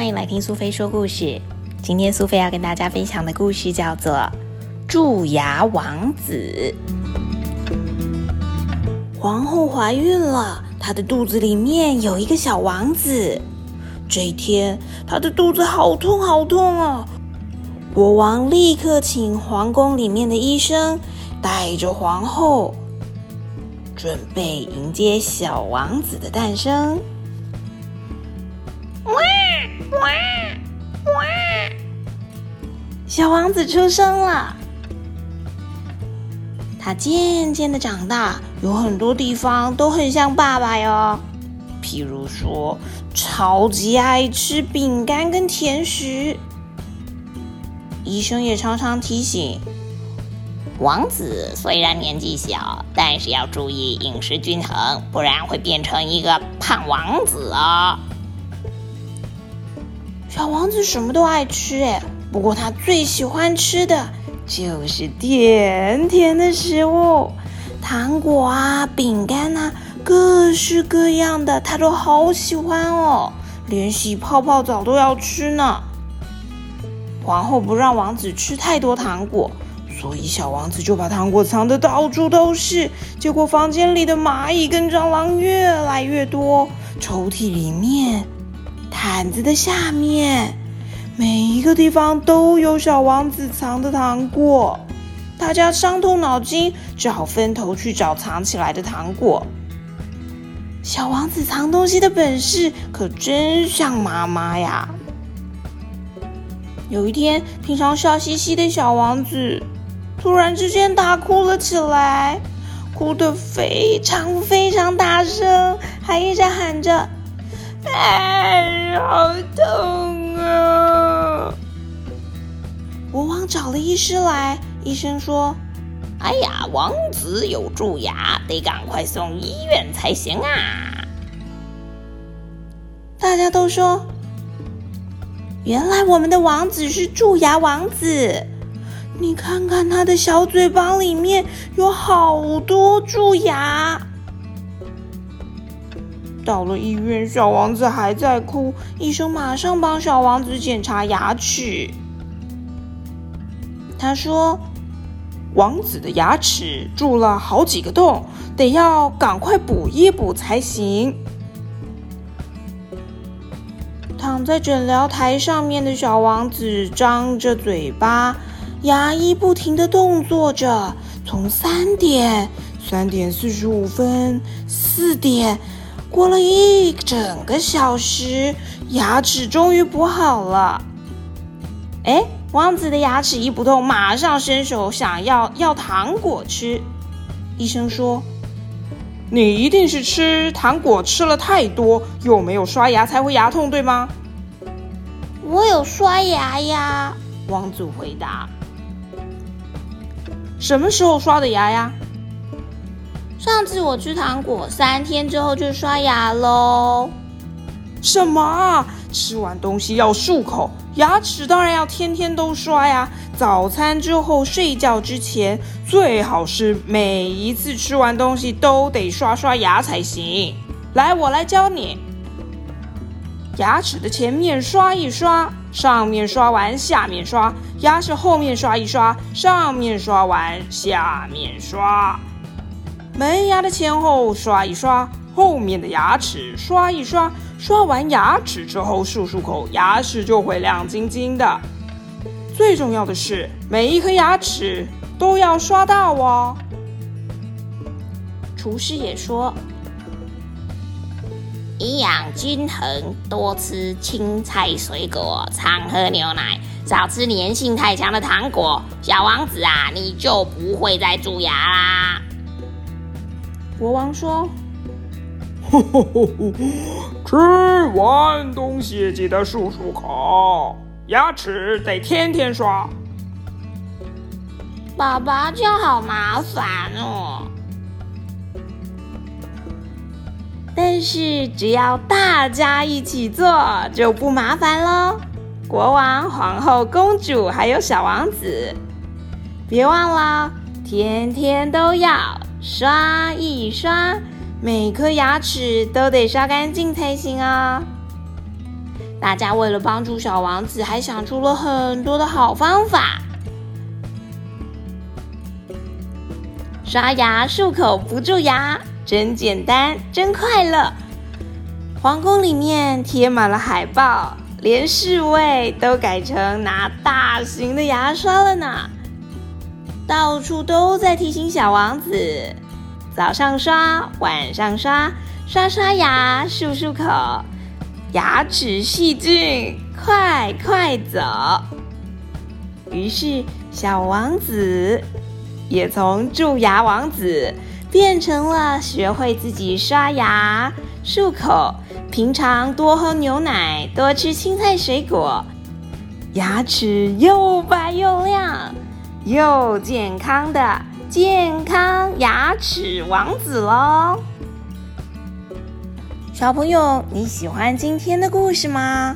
欢迎来听苏菲说故事。今天苏菲要跟大家分享的故事叫做《蛀牙王子》。皇后怀孕了，她的肚子里面有一个小王子。这一天，她的肚子好痛好痛哦！国王立刻请皇宫里面的医生带着皇后，准备迎接小王子的诞生。哇哇！小王子出生了。他渐渐的长大，有很多地方都很像爸爸哟。譬如说，超级爱吃饼干跟甜食。医生也常常提醒，王子虽然年纪小，但是要注意饮食均衡，不然会变成一个胖王子哦。小王子什么都爱吃，哎，不过他最喜欢吃的就是甜甜的食物，糖果啊、饼干啊，各式各样的，他都好喜欢哦，连洗泡泡澡都要吃呢。皇后不让王子吃太多糖果，所以小王子就把糖果藏得到处都是，结果房间里的蚂蚁跟蟑螂越来越多，抽屉里面。毯子的下面，每一个地方都有小王子藏的糖果。大家伤透脑筋，只好分头去找藏起来的糖果。小王子藏东西的本事可真像妈妈呀！有一天，平常笑嘻嘻的小王子突然之间大哭了起来，哭得非常非常大声，还一直喊着。哎，好痛啊！国王找了医师来，医生说：“哎呀，王子有蛀牙，得赶快送医院才行啊！”大家都说：“原来我们的王子是蛀牙王子，你看看他的小嘴巴里面有好多蛀牙。”到了医院，小王子还在哭。医生马上帮小王子检查牙齿。他说：“王子的牙齿蛀了好几个洞，得要赶快补一补才行。”躺在诊疗台上面的小王子张着嘴巴，牙医不停的动作着。从三点、三点四十五分、四点。过了一整个小时，牙齿终于补好了。哎，王子的牙齿一不痛，马上伸手想要要糖果吃。医生说：“你一定是吃糖果吃了太多，又没有刷牙才会牙痛，对吗？”我有刷牙呀，王子回答。什么时候刷的牙呀？上次我吃糖果，三天之后就刷牙喽。什么啊？吃完东西要漱口，牙齿当然要天天都刷呀。早餐之后、睡觉之前，最好是每一次吃完东西都得刷刷牙才行。来，我来教你。牙齿的前面刷一刷，上面刷完，下面刷；牙齿后面刷一刷，上面刷完，下面刷。门牙的前后刷一刷，后面的牙齿刷一刷，刷完牙齿之后漱漱口，牙齿就会亮晶晶的。最重要的是，每一颗牙齿都要刷到哦。厨师也说，营养均衡，多吃青菜水果，常喝牛奶，少吃粘性太强的糖果。小王子啊，你就不会再蛀牙啦。国王说：“吃完东西记得漱漱口，牙齿得天天刷。”爸爸，这样好麻烦哦。但是只要大家一起做，就不麻烦喽。国王、皇后、公主还有小王子，别忘了，天天都要。刷一刷，每颗牙齿都得刷干净才行哦。大家为了帮助小王子，还想出了很多的好方法。刷牙漱口不蛀牙，真简单，真快乐。皇宫里面贴满了海报，连侍卫都改成拿大型的牙刷了呢。到处都在提醒小王子：早上刷，晚上刷，刷刷牙，漱漱口，牙齿细菌快快走。于是，小王子也从蛀牙王子变成了学会自己刷牙、漱口，平常多喝牛奶，多吃青菜水果，牙齿又白又亮。又健康的健康牙齿王子喽！小朋友，你喜欢今天的故事吗？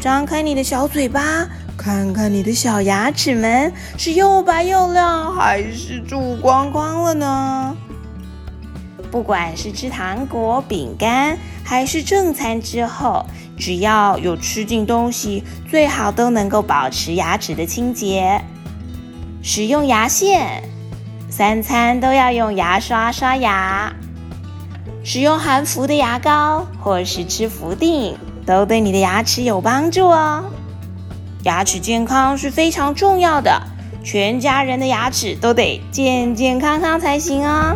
张开你的小嘴巴，看看你的小牙齿们是又白又亮，还是蛀光光了呢？不管是吃糖果、饼干，还是正餐之后，只要有吃进东西，最好都能够保持牙齿的清洁。使用牙线，三餐都要用牙刷刷牙。使用含氟的牙膏，或是吃氟定，都对你的牙齿有帮助哦。牙齿健康是非常重要的，全家人的牙齿都得健健康康才行哦。